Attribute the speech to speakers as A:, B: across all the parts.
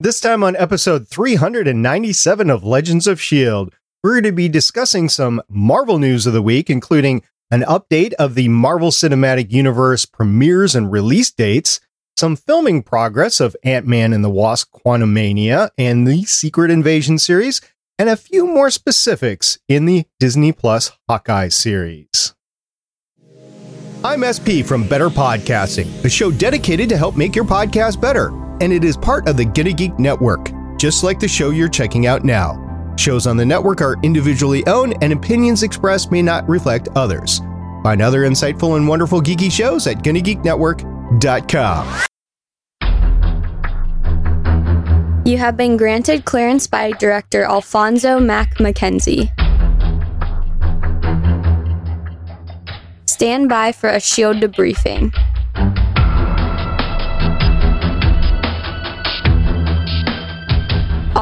A: This time on episode 397 of Legends of S.H.I.E.L.D., we're going to be discussing some Marvel news of the week, including an update of the Marvel Cinematic Universe premieres and release dates, some filming progress of Ant Man and the Wasp Quantumania and the Secret Invasion series, and a few more specifics in the Disney Plus Hawkeye series. I'm SP from Better Podcasting, a show dedicated to help make your podcast better, and it is part of the Gonna Geek Network, just like the show you're checking out now. Shows on the network are individually owned, and opinions expressed may not reflect others. Find other insightful and wonderful geeky shows at GonnaGeekNetwork.com.
B: You have been granted clearance by director Alphonso Mack Mackenzie. Stand by for a shield debriefing.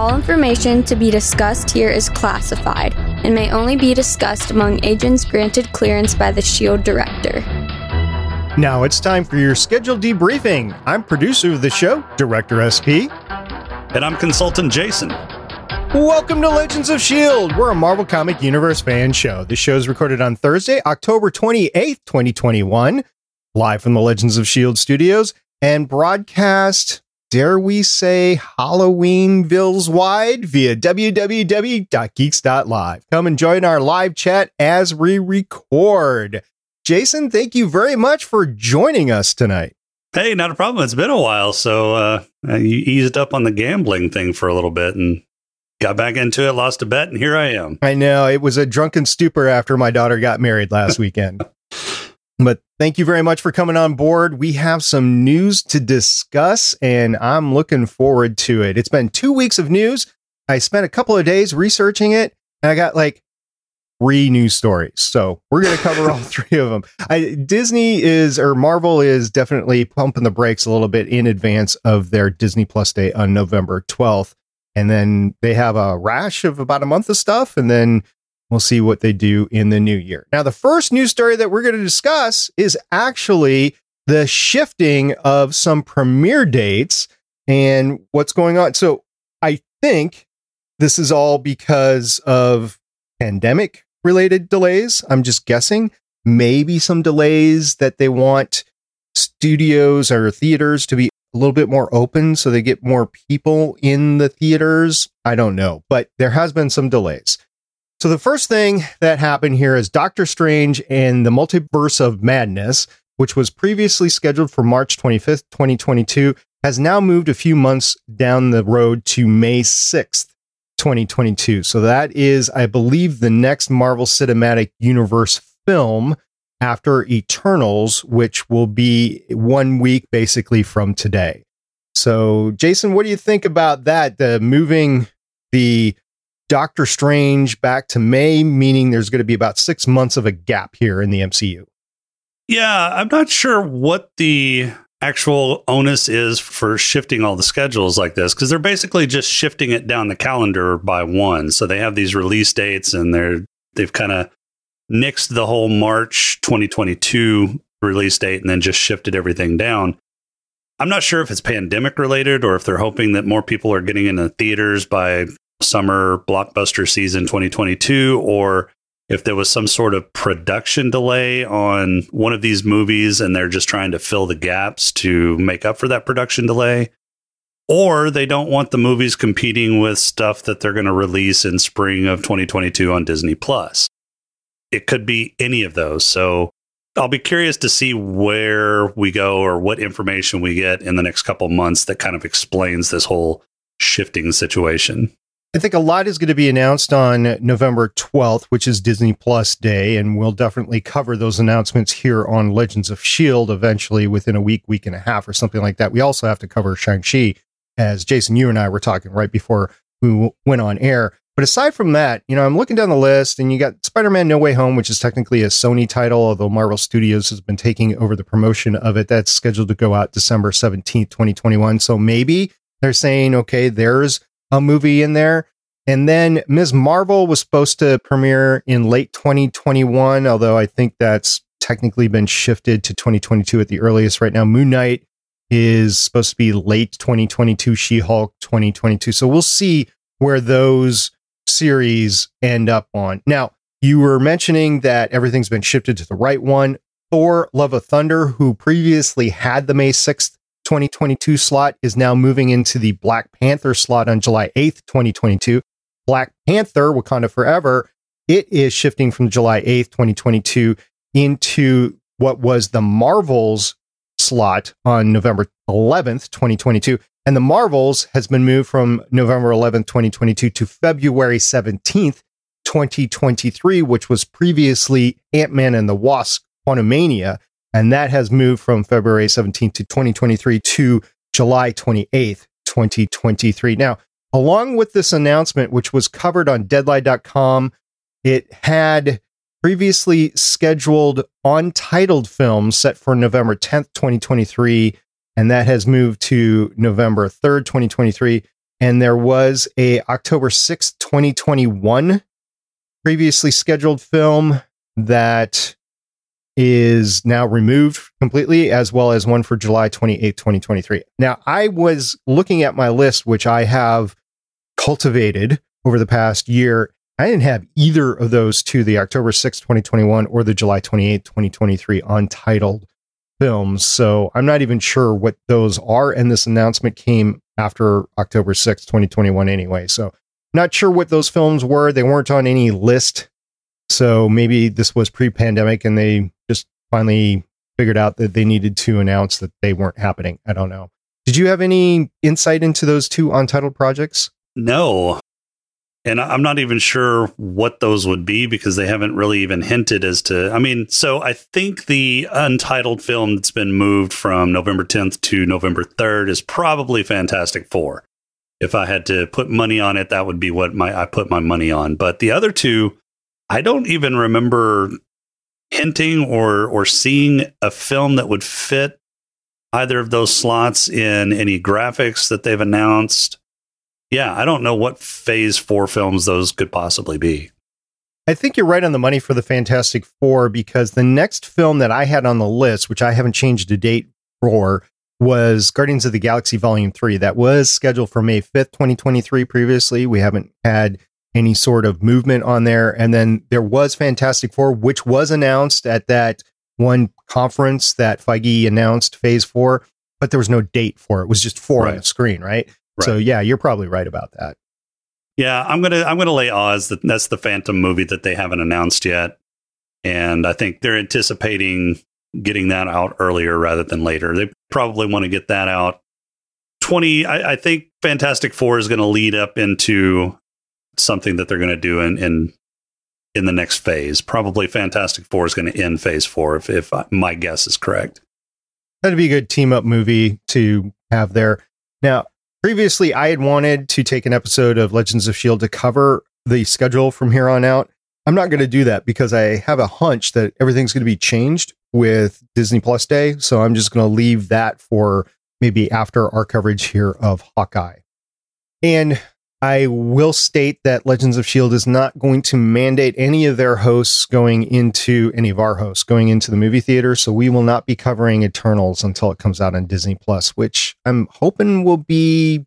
B: All information to be discussed here is classified and may only be discussed among agents granted clearance by the SHIELD director.
A: Now it's time for your scheduled debriefing. I'm producer of the show, Director SP.
C: And I'm consultant Jason.
A: Welcome to Legends of S.H.I.E.L.D. We're a Marvel Comic Universe fan show. The show is recorded on Thursday, October 28th, 2021, live from the Legends of S.H.I.E.L.D. studios and broadcast dare we say Halloweenville's wide via www.geeks.live. Come and join our live chat as we record. Jason, thank you very much for joining us tonight.
C: Hey, not a problem. It's been a while, so uh, you eased up on the gambling thing for a little bit and got back into it, lost a bet, and here I am.
A: I know it was a drunken stupor after my daughter got married last weekend. But thank you very much for coming on board. We have some news to discuss, and I'm looking forward to it. It's been two weeks of news. I spent a couple of days researching it, and I got like three news stories. So we're going to cover all three of them. I, Disney is, or Marvel is definitely pumping the brakes a little bit in advance of their Disney Plus Day on November 12th. And then they have a rash of about a month of stuff. And then We'll see what they do in the new year. Now, the first news story that we're going to discuss is actually the shifting of some premiere dates and what's going on. So I think this is all because of pandemic related delays. I'm just guessing. Maybe some delays that they want studios or theaters to be a little bit more open so they get more people in the theaters. I don't know, but there has been some delays. So the first thing that happened here is Doctor Strange and the Multiverse of Madness, which was previously scheduled for March 25th, 2022, has now moved a few months down the road to May 6th, 2022. So that is, I believe, the next Marvel Cinematic Universe film after Eternals, which will be one week basically from today. So, Jason, what do you think about that? The moving the Doctor Strange back to May, meaning there's going to be about six months of a gap here in the MCU.
C: Yeah, I'm not sure what the actual onus is for shifting all the schedules like this because they're basically just shifting it down the calendar by one. So they have these release dates and they're they've kind of nixed the whole March 2022 release date and then just shifted everything down. I'm not sure if it's pandemic related or if they're hoping that more people are getting into theaters by summer blockbuster season 2022 or if there was some sort of production delay on one of these movies and they're just trying to fill the gaps to make up for that production delay or they don't want the movies competing with stuff that they're going to release in spring of 2022 on Disney Plus. It could be any of those. So I'll be curious to see where we go or what information we get in the next couple months that kind of explains this whole shifting situation.
A: I think a lot is going to be announced on November 12th, which is Disney Plus Day, and we'll definitely cover those announcements here on Legends of S.H.I.E.L.D. eventually within a week, week and a half, or something like that. We also have to cover Shang-Chi, as Jason, you and I were talking right before we went on air. But aside from that, you know, I'm looking down the list and you got Spider Man No Way Home, which is technically a Sony title, although Marvel Studios has been taking over the promotion of it. That's scheduled to go out December 17th, 2021. So maybe they're saying, okay, there's a movie in there. And then Ms. Marvel was supposed to premiere in late 2021, although I think that's technically been shifted to 2022 at the earliest right now. Moon Knight is supposed to be late 2022, She Hulk 2022. So we'll see where those series end up on. Now, you were mentioning that everything's been shifted to the right one. Thor Love of Thunder, who previously had the May 6th, 2022 slot, is now moving into the Black Panther slot on July 8th, 2022. Black Panther, Wakanda Forever, it is shifting from July 8th, 2022 into what was the Marvels slot on November 11th, 2022. And the Marvels has been moved from November 11th, 2022 to February 17th, 2023, which was previously Ant Man and the Wasp Quantumania. And that has moved from February 17th to 2023 to July 28th, 2023. Now, along with this announcement, which was covered on deadline.com, it had previously scheduled untitled films set for November 10th, 2023, and that has moved to November 3rd, 2023. And there was a October 6th, 2021 previously scheduled film that is now removed completely, as well as one for July 28th, 2023. Now, I was looking at my list, which I have cultivated over the past year. I didn't have either of those two, the October 6th, 2021 or the July 28th, 2023 untitled films. So I'm not even sure what those are. And this announcement came after October 6th, 2021 anyway. So not sure what those films were. They weren't on any list. So maybe this was pre pandemic and they finally figured out that they needed to announce that they weren't happening. I don't know. Did you have any insight into those two untitled projects?
C: No. And I'm not even sure what those would be because they haven't really even hinted as to. I mean, so I think the untitled film that's been moved from November 10th to November 3rd is probably Fantastic Four if I had to put money on it, that would be what my I put my money on. But the other two, I don't even remember hinting or or seeing a film that would fit either of those slots in any graphics that they've announced. Yeah, I don't know what phase 4 films those could possibly be.
A: I think you're right on the money for the Fantastic Four because the next film that I had on the list, which I haven't changed a date for, was Guardians of the Galaxy Volume 3. That was scheduled for May 5th, 2023 previously. We haven't had any sort of movement on there. And then there was Fantastic Four, which was announced at that one conference that Feige announced phase four, but there was no date for it. It was just four right. on the screen, right? right? So yeah, you're probably right about that.
C: Yeah, I'm gonna I'm gonna lay odds that that's the Phantom movie that they haven't announced yet, and I think they're anticipating getting that out earlier rather than later. They probably want to get that out. 20, I, I think Fantastic Four is going to lead up into something that they're going to do in, in in the next phase. Probably Fantastic Four is going to end phase four, if, if my guess is correct.
A: That'd be a good team up movie to have there. Now, previously, I had wanted to take an episode of Legends of S.H.I.E.L.D. to cover the schedule from here on out. I'm not going to do that because I have a hunch that everything's going to be changed with Disney Plus Day. So I'm just going to leave that for maybe after our coverage here of Hawkeye. And I will state that Legends of S.H.I.E.L.D. is not going to mandate any of their hosts going into any of our hosts going into the movie theater. So we will not be covering Eternals until it comes out on Disney Plus, which I'm hoping will be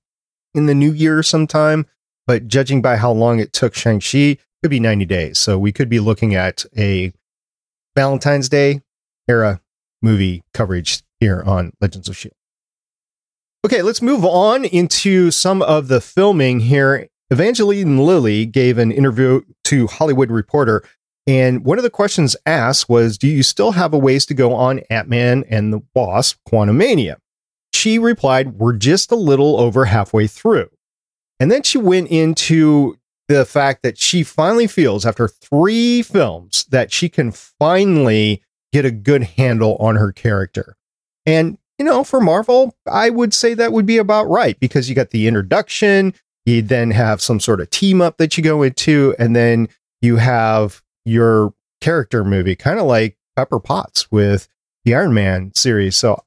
A: in the new year sometime. But judging by how long it took Shang-Chi, could be 90 days. So we could be looking at a Valentine's Day era movie coverage here on Legends of S.H.I.E.L.D. Okay, let's move on into some of the filming here. Evangeline Lilly gave an interview to Hollywood Reporter, and one of the questions asked was Do you still have a ways to go on Ant Man and the Wasp Quantumania? She replied, We're just a little over halfway through. And then she went into the fact that she finally feels, after three films, that she can finally get a good handle on her character. And, you know, for Marvel, I would say that would be about right because you got the introduction, you then have some sort of team up that you go into, and then you have your character movie, kind of like Pepper Potts with the Iron Man series. So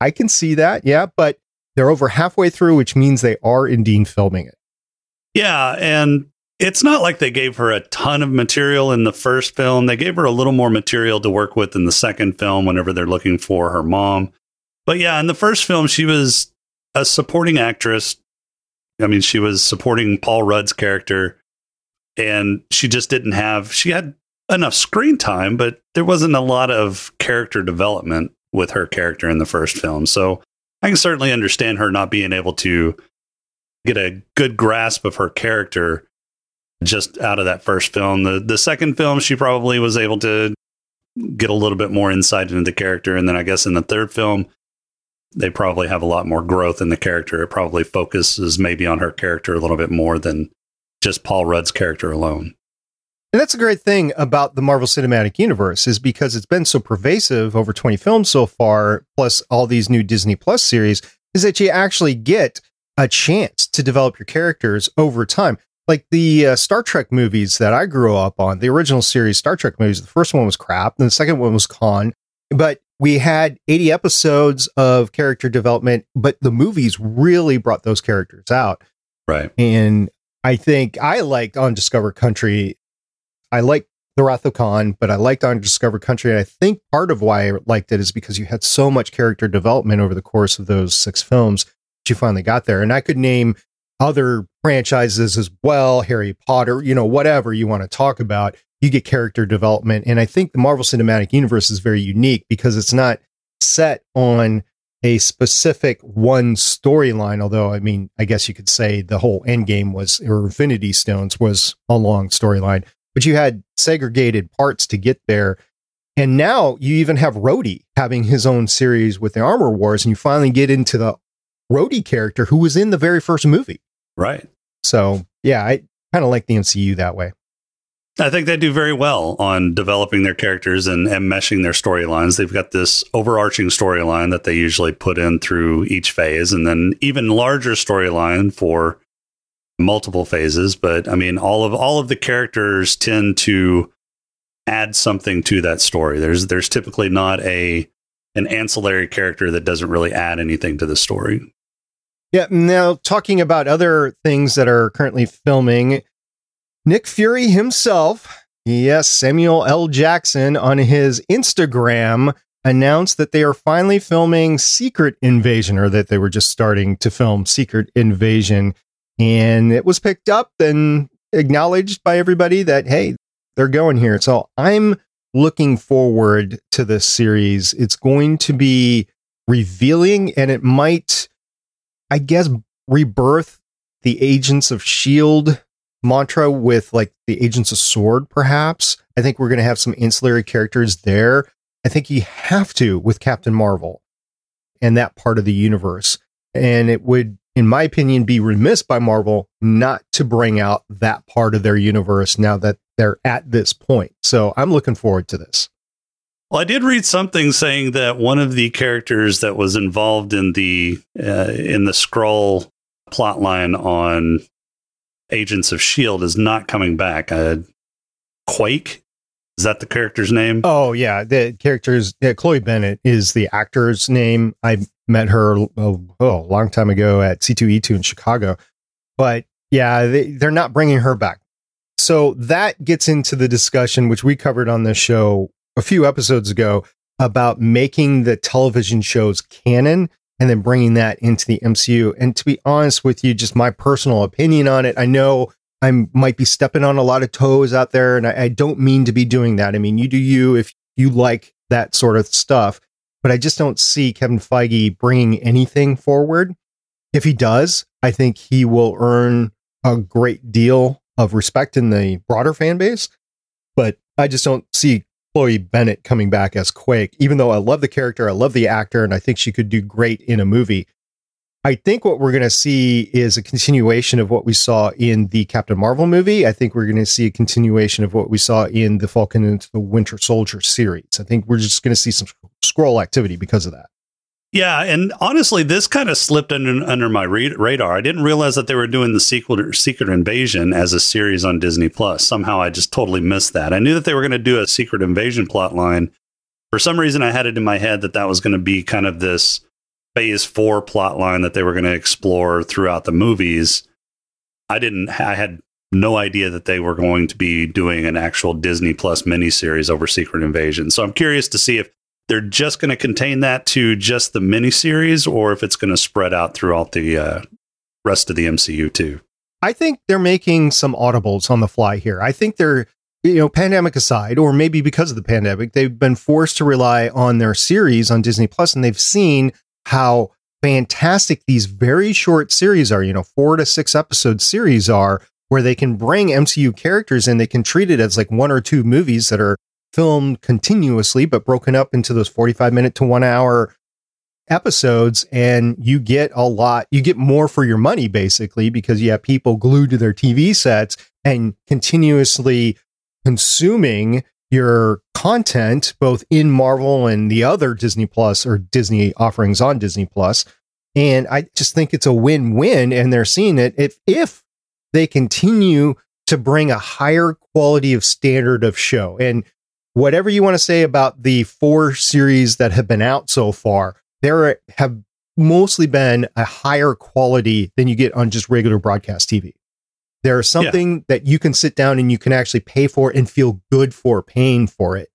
A: I can see that, yeah, but they're over halfway through, which means they are indeed filming it.
C: Yeah, and it's not like they gave her a ton of material in the first film. They gave her a little more material to work with in the second film whenever they're looking for her mom. But yeah, in the first film, she was a supporting actress. I mean, she was supporting Paul Rudd's character, and she just didn't have, she had enough screen time, but there wasn't a lot of character development with her character in the first film. So I can certainly understand her not being able to get a good grasp of her character just out of that first film. The the second film she probably was able to get a little bit more insight into the character and then I guess in the third film they probably have a lot more growth in the character. It probably focuses maybe on her character a little bit more than just Paul Rudd's character alone.
A: And that's a great thing about the Marvel Cinematic Universe is because it's been so pervasive over 20 films so far, plus all these new Disney Plus series, is that you actually get a chance to develop your characters over time. Like the uh, Star Trek movies that I grew up on, the original series Star Trek movies, the first one was crap, and the second one was Khan. But we had 80 episodes of character development, but the movies really brought those characters out.
C: Right.
A: And I think I liked Undiscovered Country. I liked The Wrath of Khan, but I liked Undiscovered Country. And I think part of why I liked it is because you had so much character development over the course of those six films that you finally got there. And I could name other franchises as well, Harry Potter, you know, whatever you want to talk about you get character development. And I think the Marvel Cinematic Universe is very unique because it's not set on a specific one storyline. Although, I mean, I guess you could say the whole Endgame was, or Infinity Stones was a long storyline, but you had segregated parts to get there. And now you even have Rhodey having his own series with the Armor Wars, and you finally get into the Rhodey character who was in the very first movie.
C: Right.
A: So, yeah, I kind of like the MCU that way.
C: I think they do very well on developing their characters and, and meshing their storylines. They've got this overarching storyline that they usually put in through each phase, and then even larger storyline for multiple phases. But I mean, all of all of the characters tend to add something to that story. There's there's typically not a an ancillary character that doesn't really add anything to the story.
A: Yeah. Now, talking about other things that are currently filming, Nick Fury himself, yes, Samuel L. Jackson, on his Instagram announced that they are finally filming Secret Invasion, or that they were just starting to film Secret Invasion. And it was picked up and acknowledged by everybody that, hey, they're going here. So I'm looking forward to this series. It's going to be revealing and it might, I guess, rebirth the Agents of S.H.I.E.L.D mantra with like the Agents of Sword, perhaps. I think we're going to have some ancillary characters there. I think you have to with Captain Marvel and that part of the universe. And it would, in my opinion, be remiss by Marvel not to bring out that part of their universe now that they're at this point. So I'm looking forward to this.
C: Well, I did read something saying that one of the characters that was involved in the uh, in the Skrull plotline on Agents of S.H.I.E.L.D. is not coming back. Uh, Quake? Is that the character's name?
A: Oh, yeah. The character's yeah, Chloe Bennet is the actor's name. I met her oh, oh, a long time ago at C2E2 in Chicago. But yeah, they, they're not bringing her back. So that gets into the discussion, which we covered on this show a few episodes ago about making the television shows canon and then bringing that into the MCU. And to be honest with you, just my personal opinion on it, I know I might be stepping on a lot of toes out there, and I, I don't mean to be doing that. I mean, you do you if you like that sort of stuff, but I just don't see Kevin Feige bringing anything forward. If he does, I think he will earn a great deal of respect in the broader fan base. But I just don't see Chloe Bennet coming back as Quake, even though I love the character, I love the actor, and I think she could do great in a movie. I think what we're going to see is a continuation of what we saw in the Captain Marvel movie. I think we're going to see a continuation of what we saw in the Falcon and the Winter Soldier series. I think we're just going to see some Skrull activity because of that.
C: Yeah, and honestly, this kind of slipped under under my radar. I didn't realize that they were doing the sequel Secret Invasion as a series on Disney Plus. Somehow, I just totally missed that. I knew that they were going to do a Secret Invasion plot line. For some reason, I had it in my head that that was going to be kind of this Phase Four plot line that they were going to explore throughout the movies. I didn't. I had no idea that they were going to be doing an actual Disney Plus miniseries over Secret Invasion. So I'm curious to see if they're just going to contain that to just the miniseries or if it's going to spread out throughout the uh, rest of the MCU too.
A: I think they're making some audibles on the fly here. I think they're, you know, pandemic aside, or maybe because of the pandemic, they've been forced to rely on their series on Disney Plus, and they've seen how fantastic these very short series are. You know, four to six episode series are, where they can bring MCU characters in. They can treat it as like one or two movies that are filmed continuously, but broken up into those 45 minute to one hour episodes. And you get a lot, you get more for your money basically, because you have people glued to their TV sets and continuously consuming your content, both in Marvel and the other Disney Plus or Disney offerings on Disney Plus. And I just think it's a win win. And they're seeing it if, if they continue to bring a higher quality of standard of show. And whatever you want to say about the four series that have been out so far, there have mostly been a higher quality than you get on just regular broadcast TV. There's something yeah. that you can sit down and you can actually pay for and feel good for paying for it.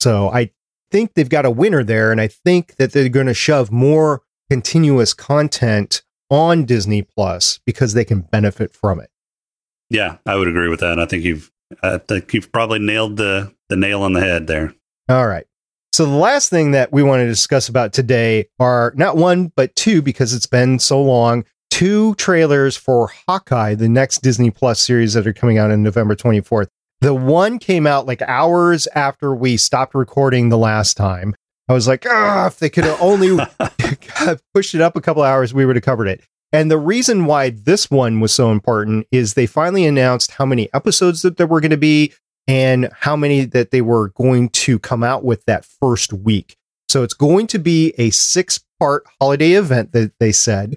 A: So I think they've got a winner there. And I think that they're going to shove more continuous content on Disney Plus because they can benefit from it.
C: Yeah, I would agree with that. I think you've I think you've probably nailed the the nail on the head there.
A: All right. So the last thing that we want to discuss about today are not one but two because it's been so long. Two trailers for Hawkeye, the next Disney Plus series that are coming out on November 24th. The one came out like hours after we stopped recording the last time. I was like, ah, if they could have only pushed it up a couple hours, we would have covered it. And the reason why this one was so important is they finally announced how many episodes that there were going to be and how many that they were going to come out with that first week. So it's going to be a six part holiday event that they said.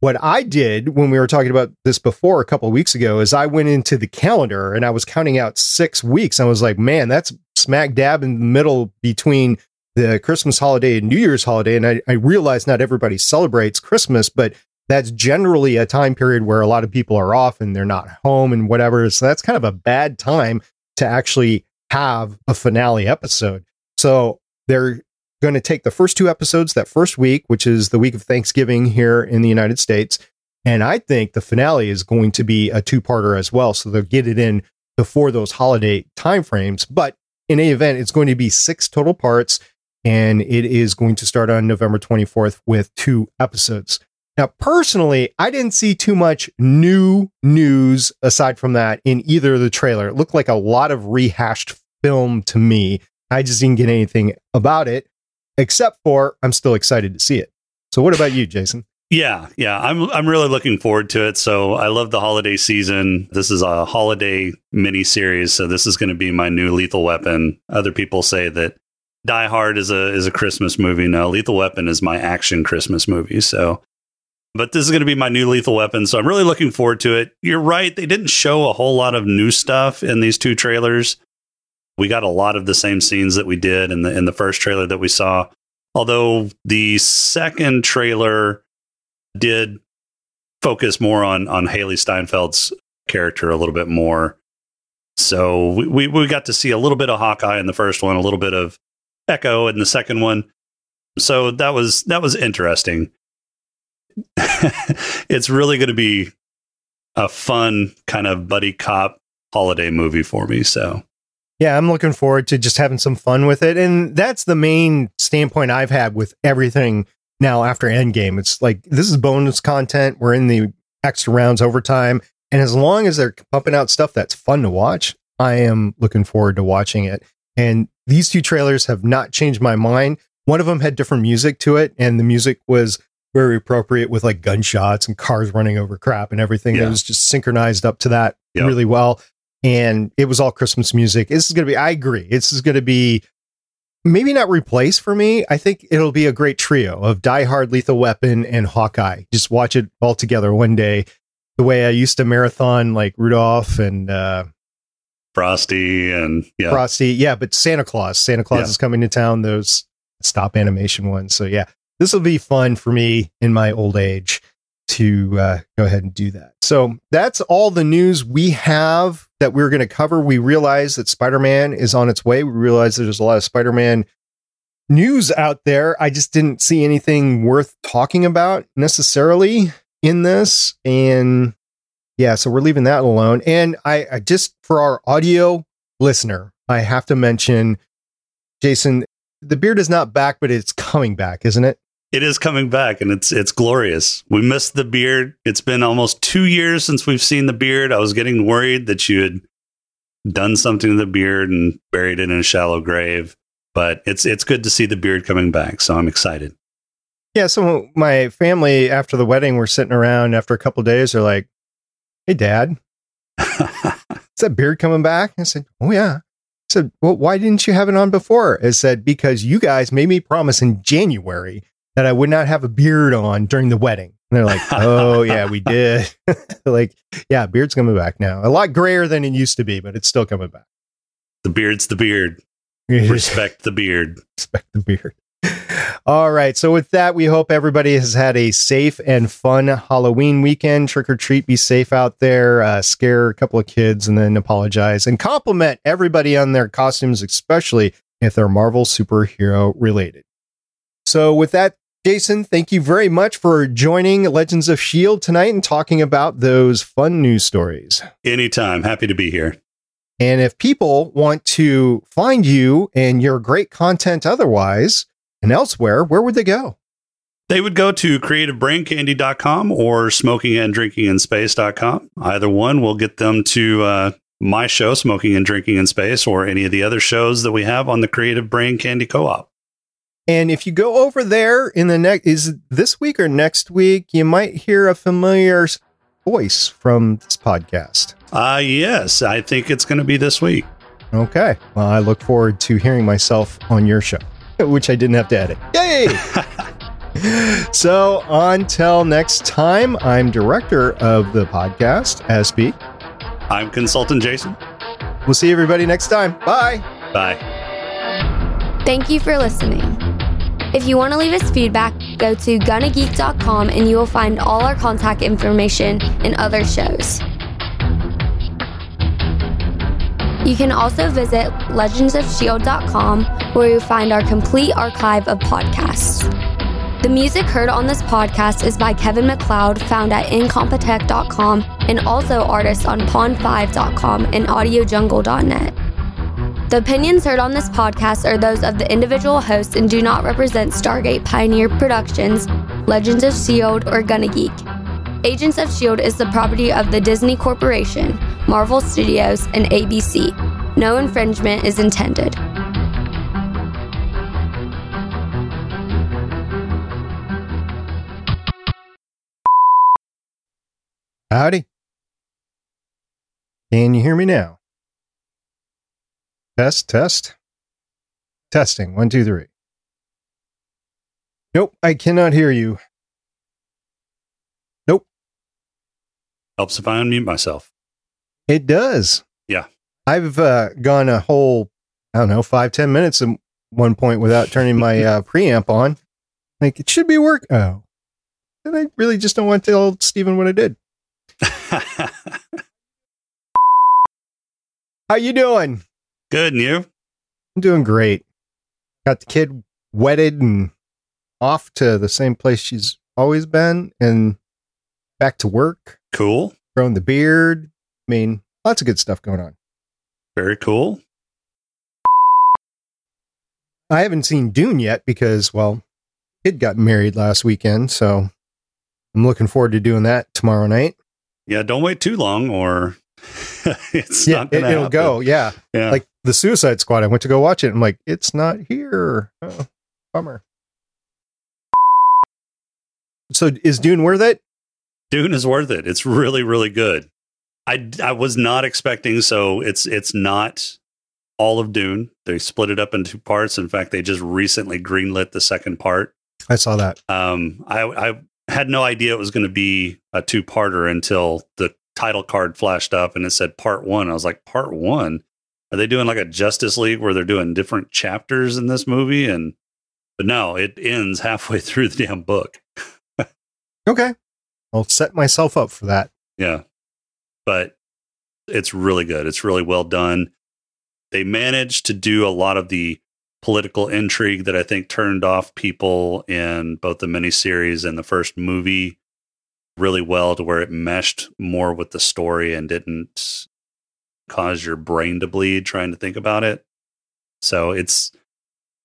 A: What I did when we were talking about this before a couple of weeks ago is I went into the calendar and I was counting out six weeks. I was like, man, that's smack dab in the middle between the Christmas holiday and New Year's holiday. And I, I realize not everybody celebrates Christmas, but that's generally a time period where a lot of people are off and they're not home and whatever. So that's kind of a bad time to actually have a finale episode. So they're going to take the first two episodes that first week, which is the week of Thanksgiving here in the United States. And I think the finale is going to be a two parter as well. So they'll get it in before those holiday timeframes. But in any event, it's going to be six total parts and it is going to start on November 24th with two episodes. Now, personally, I didn't see too much new news aside from that in either of the trailer. It looked like a lot of rehashed film to me. I just didn't get anything about it, except for I'm still excited to see it. So, what about you, Jason?
C: Yeah, yeah, I'm I'm really looking forward to it. So I love the holiday season. This is a holiday mini series, so this is going to be my new Lethal Weapon. Other people say that Die Hard is a is a Christmas movie. No, Lethal Weapon is my action Christmas movie. So but this is going to be my new lethal weapon. So I'm really looking forward to it. You're right. They didn't show a whole lot of new stuff in these two trailers. We got a lot of the same scenes that we did in the in the first trailer that we saw. Although the second trailer did focus more on on Hailee Steinfeld's character a little bit more. So we, we, we got to see a little bit of Hawkeye in the first one, a little bit of Echo in the second one. So that was that was interesting. it's really going to be a fun kind of buddy cop holiday movie for me. So,
A: yeah, I'm looking forward to just having some fun with it. And that's the main standpoint I've had with everything now after Endgame. It's like this is bonus content. We're in the extra rounds overtime. And as long as they're pumping out stuff that's fun to watch, I am looking forward to watching it. And these two trailers have not changed my mind. One of them had different music to it, and the music was very appropriate with like gunshots and cars running over crap and everything. Yeah. It was just synchronized up to that yep. really well. And it was all Christmas music. This is going to be, I agree. This is going to be maybe not replace for me. I think it'll be a great trio of Die Hard, Lethal Weapon, and Hawkeye. Just watch it all together one day. The way I used to marathon like Rudolph and uh,
C: Frosty and
A: yeah. Frosty. Yeah, but Santa Claus. Santa Claus yeah. is coming to town. Those stop animation ones. So yeah, this will be fun for me in my old age to uh, go ahead and do that. So that's all the news we have that we're going to cover. We realize that Spider Man is on its way. We realize there's a lot of Spider Man news out there. I just didn't see anything worth talking about necessarily in this. And yeah, so we're leaving that alone. And I, I just, for our audio listener, I have to mention, Jason, the beard is not back, but it's coming back, isn't it?
C: It is coming back and it's it's glorious. We missed the beard. It's been almost 2 years since we've seen the beard. I was getting worried that you had done something to the beard and buried it in a shallow grave, but it's it's good to see the beard coming back, so I'm excited.
A: Yeah, so my family after the wedding were sitting around after a couple days they're like, "Hey dad, is that beard coming back?" I said, "Oh yeah." I said, "Well, why didn't you have it on before?" I said, "Because you guys made me promise in January that I would not have a beard on during the wedding." And they're like, "Oh yeah, we did." like, yeah, beard's coming back now. A lot grayer than it used to be, but it's still coming back.
C: The beard's the beard. Respect the beard.
A: Respect the beard. All right. So, with that, we hope everybody has had a safe and fun Halloween weekend. Trick or treat, be safe out there, uh, scare a couple of kids, and then apologize and compliment everybody on their costumes, especially if they're Marvel superhero related. So, with that, Jason, thank you very much for joining Legends of S.H.I.E.L.D. tonight and talking about those fun news stories.
C: Anytime. Happy to be here.
A: And if people want to find you and your great content otherwise and elsewhere, where would they go?
C: They would go to creativebraincandy.com or smokinganddrinkinginspace.com. Either one will get them to uh, my show, Smoking and Drinking in Space, or any of the other shows that we have on the Creative Brain Candy Co op.
A: And if you go over there in the next, is this week or next week, you might hear a familiar voice from this podcast.
C: Uh, yes, I think it's going to be this week.
A: Okay. Well, I look forward to hearing myself on your show, which I didn't have to edit. Yay! so until next time, I'm director of the podcast, SB.
C: I'm consultant Jason.
A: We'll see everybody next time. Bye.
C: Bye.
B: Thank you for listening. If you want to leave us feedback, go to gonnageek.com and you will find all our contact information and other shows. You can also visit legendsofshield.com where you'll find our complete archive of podcasts. The music heard on this podcast is by Kevin MacLeod, found at incompetech.com, and also artists on pond5.com and audiojungle.net. The opinions heard on this podcast are those of the individual hosts and do not represent Stargate Pioneer Productions, Legends of S.H.I.E.L.D., or Gonna Geek. Agents of S.H.I.E.L.D. is the property of the Disney Corporation, Marvel Studios, and ABC. No infringement is intended.
A: Howdy. Can you hear me now? Test, test. Testing. One, two, three. Nope, I cannot hear you. Nope.
C: Helps if I unmute myself.
A: It does.
C: Yeah.
A: I've uh, gone a whole, I don't know, five, ten minutes at one point without turning my uh, preamp on. Like, it should be work. Oh. And I really just don't want to tell Stephen what I did. How you doing?
C: Good, and you?
A: I'm doing great. Got the kid wedded and off to the same place she's always been and back to work.
C: Cool.
A: Growing the beard. I mean, lots of good stuff going on.
C: Very cool.
A: I haven't seen Dune yet because, well, kid got married last weekend, so I'm looking forward to doing that tomorrow night.
C: Yeah, don't wait too long or it's
A: yeah, it, will go. Yeah.
C: Yeah.
A: Like the Suicide Squad, I went to go watch it. I'm like, it's not here. Oh, bummer. So is Dune worth it?
C: Dune is worth it. It's really, really good. I, I was not expecting so it's it's not all of Dune. They split it up into two parts. In fact, they just recently greenlit the second part.
A: I saw that.
C: Um, I, I had no idea it was going to be a two parter until the title card flashed up and it said part one. I was like, part one? Are they doing like a Justice League where they're doing different chapters in this movie? And but no, it ends halfway through the damn book.
A: Okay. I'll set myself up for that.
C: Yeah. But it's really good. It's really well done. They managed to do a lot of the political intrigue that I think turned off people in both the miniseries and the first movie really well to where it meshed more with the story and didn't cause your brain to bleed trying to think about it. So it's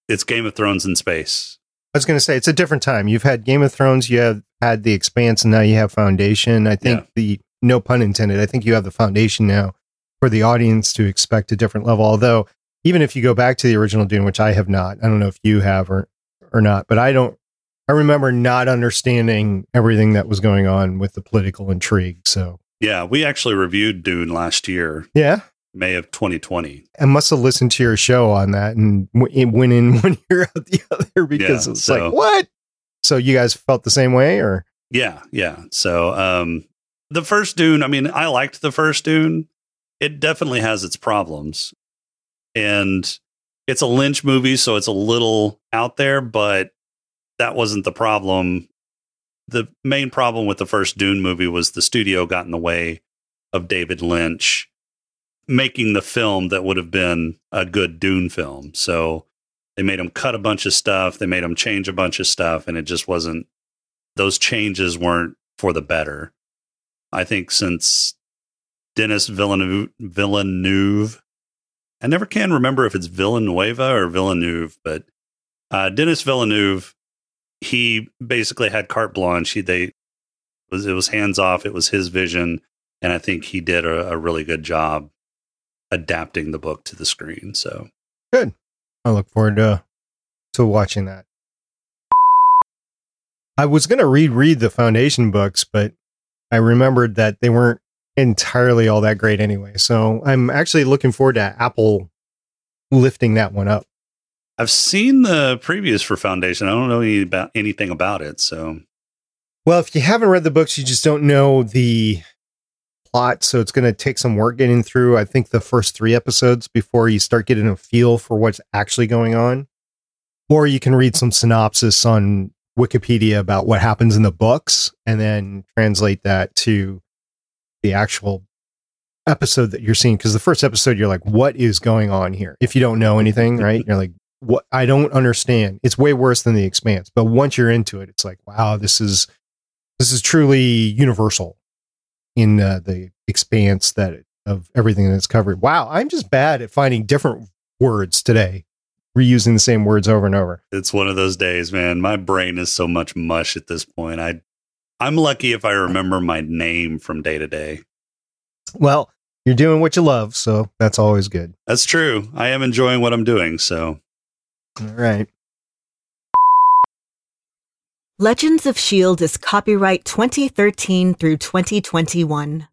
C: it's Game of Thrones in space.
A: I was going to say it's a different time. You've had Game of Thrones, you have had The Expanse, and now you have Foundation. I think yeah. the no pun intended. I think you have the foundation now for the audience to expect a different level. Although even if you go back to the original Dune, which I have not, I don't know if you have or or not, but I don't. I remember not understanding everything that was going on with the political intrigue. So
C: yeah, we actually reviewed Dune last year.
A: Yeah,
C: May of 2020.
A: I must have listened to your show on that and it went in one ear out the other because yeah, it's so, like, what? So you guys felt the same way or?
C: Yeah, yeah. So um the first Dune, I mean, I liked the first Dune. It definitely has its problems. And it's a Lynch movie, so it's a little out there, but that wasn't the problem. The main problem with the first Dune movie was the studio got in the way of David Lynch making the film that would have been a good Dune film. So they made him cut a bunch of stuff, they made him change a bunch of stuff, and it just wasn't, those changes weren't for the better. I think since Denis Villeneuve, Villeneuve I never can remember if it's Villanueva or Villeneuve, but uh, Denis Villeneuve, he basically had carte blanche. He, they, was, it was hands off. It was his vision. And I think he did a, a really good job adapting the book to the screen. So
A: good. I look forward to to watching that. I was going to reread the Foundation books, but I remembered that they weren't entirely all that great anyway. So I'm actually looking forward to Apple lifting that one up.
C: I've seen the previews for Foundation. I don't know any about anything about it. So,
A: well, if you haven't read the books, you just don't know the plot. So it's going to take some work getting through. I think the first three episodes before you start getting a feel for what's actually going on. Or you can read some synopsis on Wikipedia about what happens in the books and then translate that to the actual episode that you're seeing because the first episode you're like what is going on here if you don't know anything right you're like what i don't understand it's way worse than the expanse but once you're into it it's like wow this is this is truly universal in uh, the expanse that of everything that's covered wow i'm just bad at finding different words today reusing the same words over and over
C: it's one of those days man my brain is so much mush at this point i I'm lucky if I remember my name from day to day.
A: Well, you're doing what you love, so that's always good.
C: That's true. I am enjoying what I'm doing, so.
A: All right.
D: Legends of S.H.I.E.L.D. is copyright 2013 through 2021.